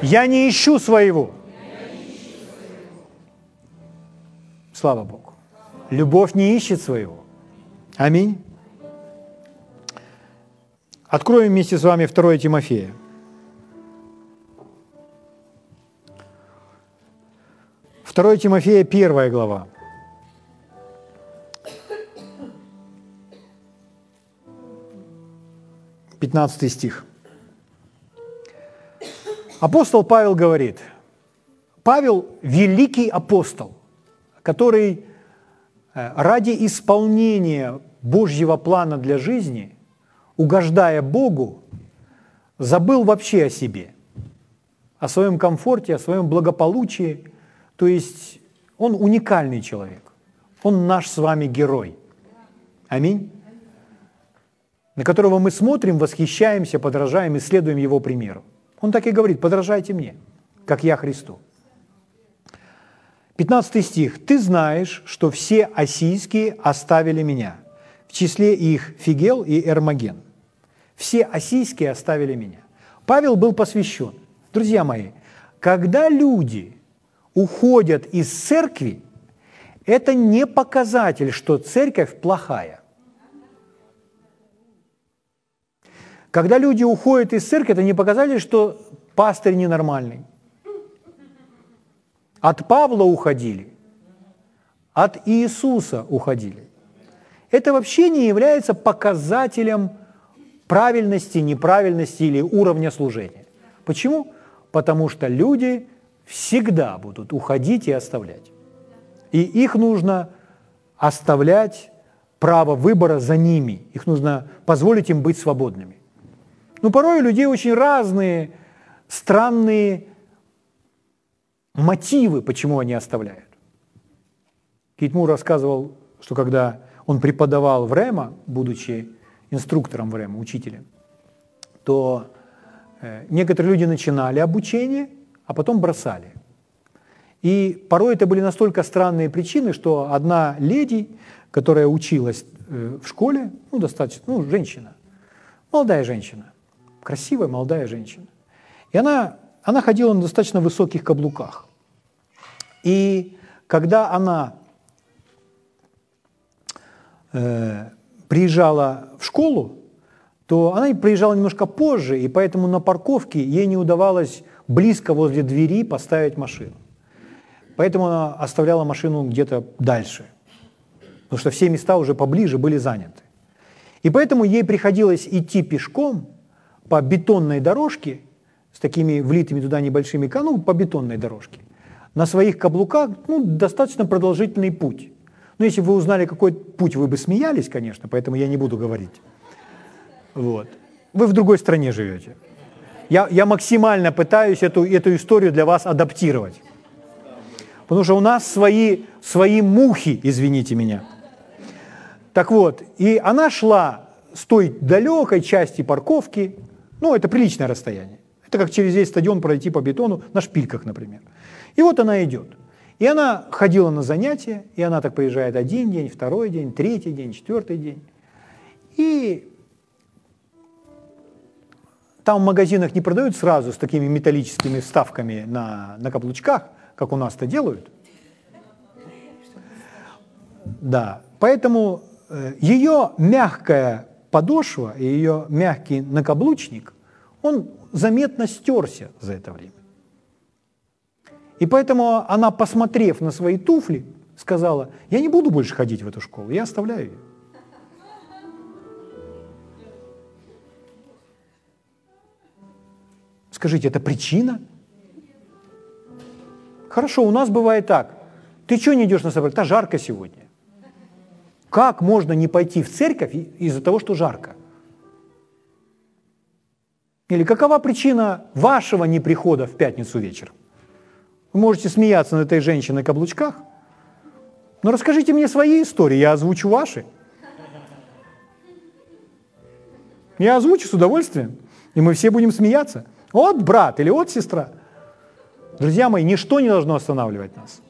Я не ищу своего. Слава Богу. Любовь не ищет своего. Аминь. Откроем вместе с вами 2 Тимофея. Второе Тимофея, первая глава. Пятнадцатый стих. Апостол Павел говорит, Павел – великий апостол, который э, ради исполнения Божьего плана для жизни, угождая Богу, забыл вообще о себе, о своем комфорте, о своем благополучии. То есть он уникальный человек, он наш с вами герой. Аминь. На которого мы смотрим, восхищаемся, подражаем и следуем его примеру. Он так и говорит, подражайте мне, как я Христу. 15 стих. «Ты знаешь, что все осийские оставили меня, в числе их Фигел и Эрмоген. Все осийские оставили меня». Павел был посвящен. Друзья мои, когда люди уходят из церкви, это не показатель, что церковь плохая. Когда люди уходят из церкви, это не показали, что пастырь ненормальный. От Павла уходили, от Иисуса уходили. Это вообще не является показателем правильности, неправильности или уровня служения. Почему? Потому что люди всегда будут уходить и оставлять. И их нужно оставлять право выбора за ними. Их нужно позволить им быть свободными. Но порой у людей очень разные, странные мотивы, почему они оставляют. Кит Мур рассказывал, что когда он преподавал в Рема, будучи инструктором в Рема, учителем, то э, некоторые люди начинали обучение, а потом бросали. И порой это были настолько странные причины, что одна леди, которая училась э, в школе, ну, достаточно, ну, женщина, молодая женщина, красивая молодая женщина. И она, она ходила на достаточно высоких каблуках. И когда она э, приезжала в школу, то она приезжала немножко позже, и поэтому на парковке ей не удавалось близко возле двери поставить машину. Поэтому она оставляла машину где-то дальше, потому что все места уже поближе были заняты. И поэтому ей приходилось идти пешком по бетонной дорожке с такими влитыми туда небольшими, ну, по бетонной дорожке, на своих каблуках, ну, достаточно продолжительный путь. Ну, если бы вы узнали, какой путь, вы бы смеялись, конечно, поэтому я не буду говорить. Вот. Вы в другой стране живете. Я, я максимально пытаюсь эту, эту историю для вас адаптировать. Потому что у нас свои, свои мухи, извините меня. Так вот, и она шла с той далекой части парковки, ну, это приличное расстояние. Это как через весь стадион пройти по бетону на шпильках, например. И вот она идет. И она ходила на занятия, и она так приезжает один день, второй день, третий день, четвертый день. И там в магазинах не продают сразу с такими металлическими вставками на, на каблучках, как у нас это делают. Да, поэтому э, ее мягкая подошва и ее мягкий накаблучник, он заметно стерся за это время. И поэтому она, посмотрев на свои туфли, сказала, я не буду больше ходить в эту школу, я оставляю ее. Скажите, это причина? Хорошо, у нас бывает так. Ты что не идешь на собрание? Да жарко сегодня. Как можно не пойти в церковь из-за того, что жарко? Или какова причина вашего неприхода в пятницу вечером? Вы можете смеяться над этой женщиной на каблучках, но расскажите мне свои истории, я озвучу ваши. Я озвучу с удовольствием, и мы все будем смеяться. Вот брат или вот сестра. Друзья мои, ничто не должно останавливать нас.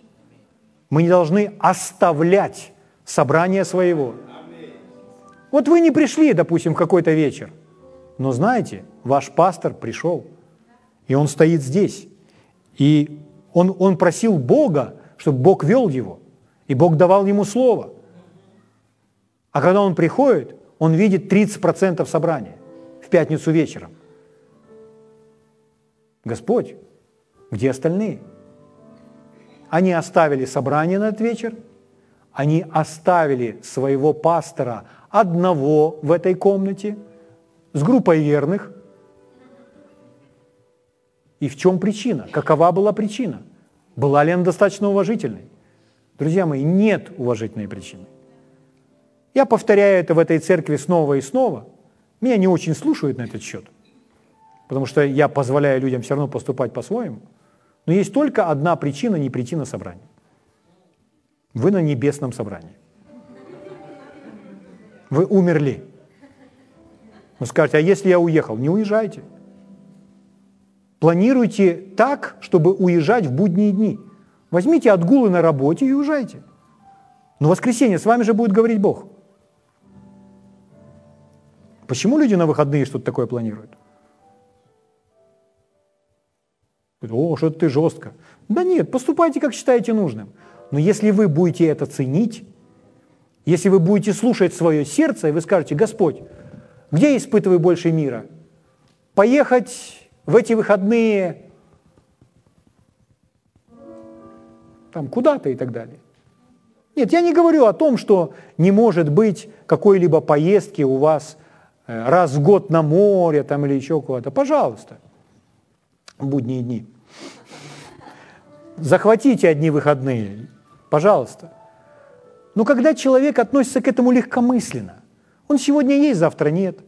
Мы не должны оставлять собрание своего. Вот вы не пришли, допустим, в какой-то вечер, но знаете, ваш пастор пришел, и он стоит здесь, и он, он просил Бога, чтобы Бог вел его, и Бог давал ему слово. А когда он приходит, он видит 30% собрания в пятницу вечером. Господь, где остальные? Они оставили собрание на этот вечер, они оставили своего пастора одного в этой комнате с группой верных. И в чем причина? Какова была причина? Была ли она достаточно уважительной? Друзья мои, нет уважительной причины. Я повторяю это в этой церкви снова и снова. Меня не очень слушают на этот счет, потому что я позволяю людям все равно поступать по-своему. Но есть только одна причина, не прийти на собрание. Вы на небесном собрании. Вы умерли. Вы скажете, а если я уехал? Не уезжайте. Планируйте так, чтобы уезжать в будние дни. Возьмите отгулы на работе и уезжайте. Но воскресенье с вами же будет говорить Бог. Почему люди на выходные что-то такое планируют? О, что ты жестко. Да нет, поступайте, как считаете нужным. Но если вы будете это ценить, если вы будете слушать свое сердце, и вы скажете, Господь, где испытываю больше мира? Поехать в эти выходные там куда-то и так далее. Нет, я не говорю о том, что не может быть какой-либо поездки у вас э, раз в год на море там, или еще куда-то. Пожалуйста, в будние дни. Захватите одни выходные, пожалуйста. Но когда человек относится к этому легкомысленно, он сегодня есть, завтра нет,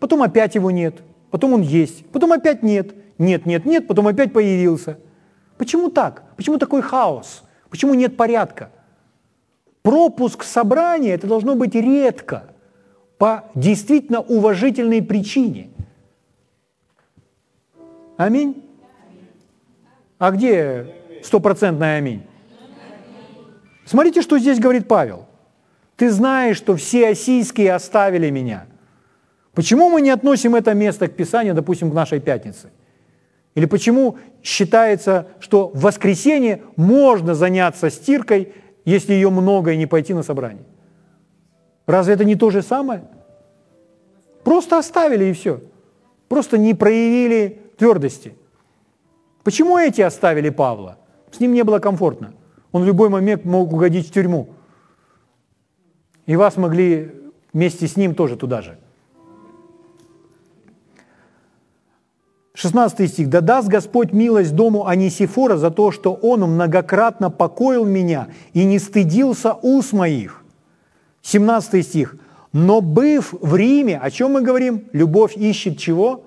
потом опять его нет, потом он есть, потом опять нет, нет, нет, нет, потом опять появился. Почему так? Почему такой хаос? Почему нет порядка? Пропуск собрания – это должно быть редко, по действительно уважительной причине. Аминь? А где стопроцентное аминь? Смотрите, что здесь говорит Павел. Ты знаешь, что все осийские оставили меня. Почему мы не относим это место к Писанию, допустим, к нашей пятнице? Или почему считается, что в воскресенье можно заняться стиркой, если ее много и не пойти на собрание? Разве это не то же самое? Просто оставили и все. Просто не проявили твердости. Почему эти оставили Павла? С ним не было комфортно. Он в любой момент мог угодить в тюрьму. И вас могли вместе с ним тоже туда же. 16 стих. «Да даст Господь милость дому Анисифора за то, что он многократно покоил меня и не стыдился ус моих». 17 стих. «Но быв в Риме, о чем мы говорим? Любовь ищет чего?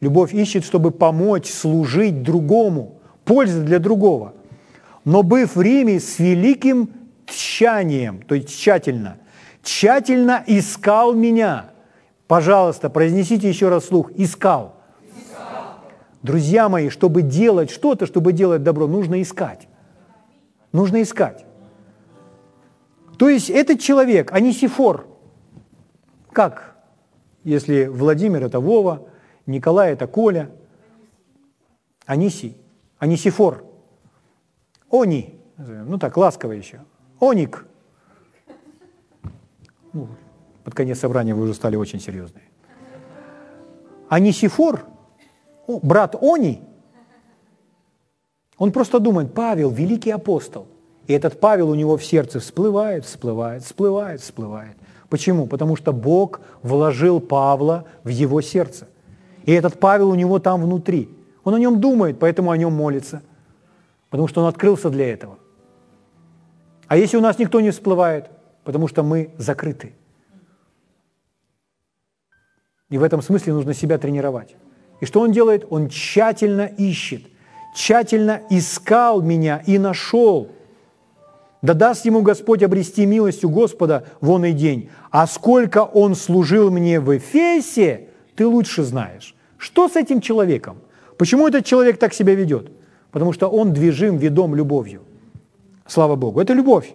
Любовь ищет, чтобы помочь, служить другому, польза для другого. Но быв в Риме с великим тщанием, то есть тщательно, тщательно искал меня. Пожалуйста, произнесите еще раз слух. Искал. Друзья мои, чтобы делать что-то, чтобы делать добро, нужно искать. Нужно искать. То есть этот человек, Анисифор, как, если Владимир – это Вова, Николай – это Коля, Анисий, Анисифор, Они, ну так, ласково еще, Оник. Ну, под конец собрания вы уже стали очень серьезные. Анисифор, брат Они, он просто думает, Павел – великий апостол. И этот Павел у него в сердце всплывает, всплывает, всплывает, всплывает. Почему? Потому что Бог вложил Павла в его сердце. И этот Павел у него там внутри. Он о нем думает, поэтому о нем молится. Потому что он открылся для этого. А если у нас никто не всплывает? Потому что мы закрыты. И в этом смысле нужно себя тренировать. И что он делает? Он тщательно ищет, тщательно искал меня и нашел. Да даст ему Господь обрести милость у Господа в он и день. А сколько он служил мне в Эфесе – ты лучше знаешь. Что с этим человеком? Почему этот человек так себя ведет? Потому что он движим, ведом любовью. Слава Богу. Это любовь.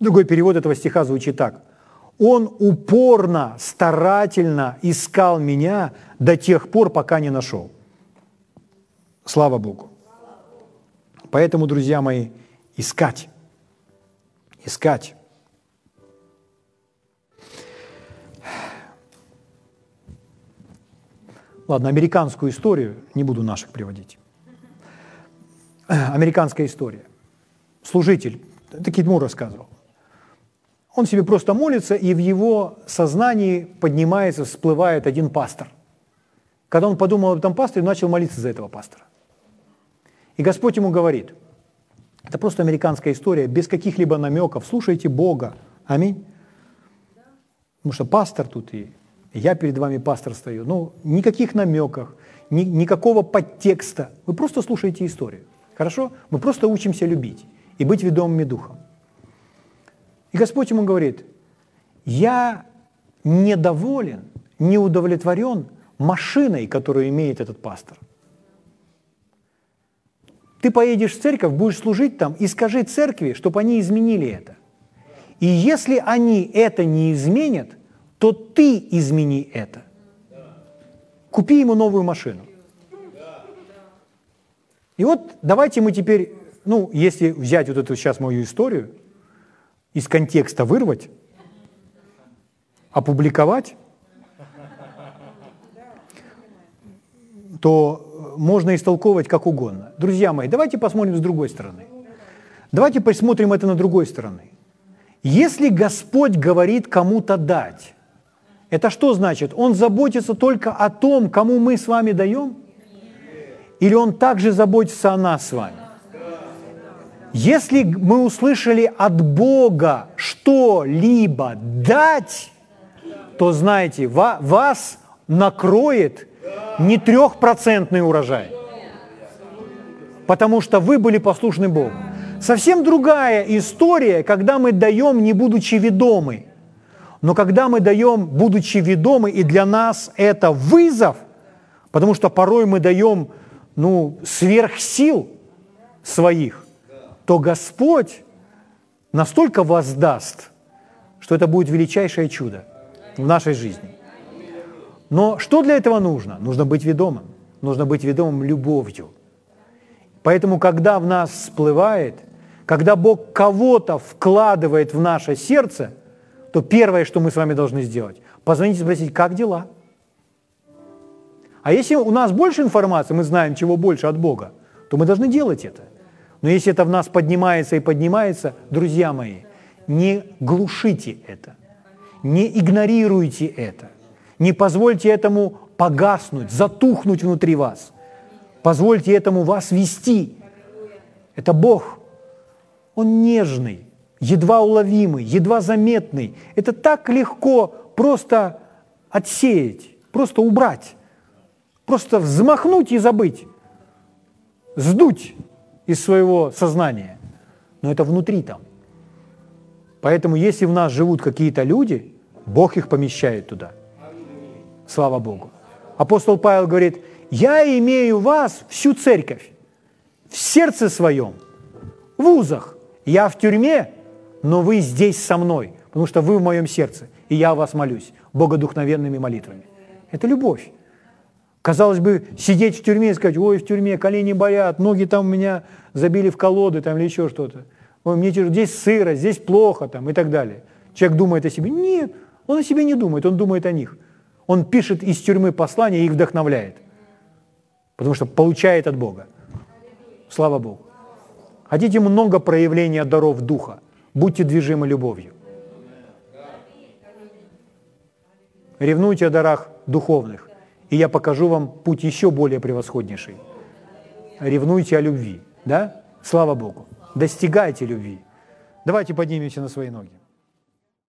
Другой перевод этого стиха звучит так. Он упорно, старательно искал меня до тех пор, пока не нашел. Слава Богу. Поэтому, друзья мои, искать. Искать. Ладно, американскую историю, не буду наших приводить. Американская история. Служитель, это Кидмур рассказывал. Он себе просто молится, и в его сознании поднимается, всплывает один пастор. Когда он подумал об этом пасторе, начал молиться за этого пастора. И Господь ему говорит, это просто американская история, без каких-либо намеков, слушайте Бога. Аминь. Потому что пастор тут и я перед вами пастор стою. Ну, никаких намеков, ни, никакого подтекста. Вы просто слушаете историю. Хорошо? Мы просто учимся любить и быть ведомыми духом. И Господь ему говорит, я недоволен, не удовлетворен машиной, которую имеет этот пастор. Ты поедешь в церковь, будешь служить там и скажи церкви, чтобы они изменили это. И если они это не изменят – то ты измени это. Купи ему новую машину. И вот давайте мы теперь, ну, если взять вот эту сейчас мою историю, из контекста вырвать, опубликовать, то можно истолковывать как угодно. Друзья мои, давайте посмотрим с другой стороны. Давайте посмотрим это на другой стороны. Если Господь говорит кому-то дать, это что значит? Он заботится только о том, кому мы с вами даем? Или он также заботится о нас с вами? Если мы услышали от Бога что-либо дать, то знаете, вас накроет не трехпроцентный урожай, потому что вы были послушны Богу. Совсем другая история, когда мы даем, не будучи ведомы. Но когда мы даем, будучи ведомы, и для нас это вызов, потому что порой мы даем ну, сверх сил своих, то Господь настолько воздаст, что это будет величайшее чудо в нашей жизни. Но что для этого нужно? Нужно быть ведомым. Нужно быть ведомым любовью. Поэтому, когда в нас всплывает, когда Бог кого-то вкладывает в наше сердце, то первое, что мы с вами должны сделать, позвонить и спросить, как дела? А если у нас больше информации, мы знаем, чего больше от Бога, то мы должны делать это. Но если это в нас поднимается и поднимается, друзья мои, не глушите это, не игнорируйте это, не позвольте этому погаснуть, затухнуть внутри вас. Позвольте этому вас вести. Это Бог. Он нежный, едва уловимый, едва заметный. Это так легко просто отсеять, просто убрать, просто взмахнуть и забыть, сдуть из своего сознания. Но это внутри там. Поэтому если в нас живут какие-то люди, Бог их помещает туда. Слава Богу. Апостол Павел говорит, я имею вас, всю церковь, в сердце своем, в узах. Я в тюрьме, но вы здесь со мной, потому что вы в моем сердце, и я о вас молюсь богодухновенными молитвами. Это любовь. Казалось бы, сидеть в тюрьме и сказать, ой, в тюрьме колени болят, ноги там у меня забили в колоды там, или еще что-то. Ой, мне тяжело, здесь сыро, здесь плохо там, и так далее. Человек думает о себе. Нет, он о себе не думает, он думает о них. Он пишет из тюрьмы послания и их вдохновляет. Потому что получает от Бога. Слава Богу. Хотите много проявления даров Духа? Будьте движимы любовью. Ревнуйте о дарах духовных и я покажу вам путь еще более превосходнейший. Ревнуйте о любви, да? Слава Богу. Достигайте любви. Давайте поднимемся на свои ноги.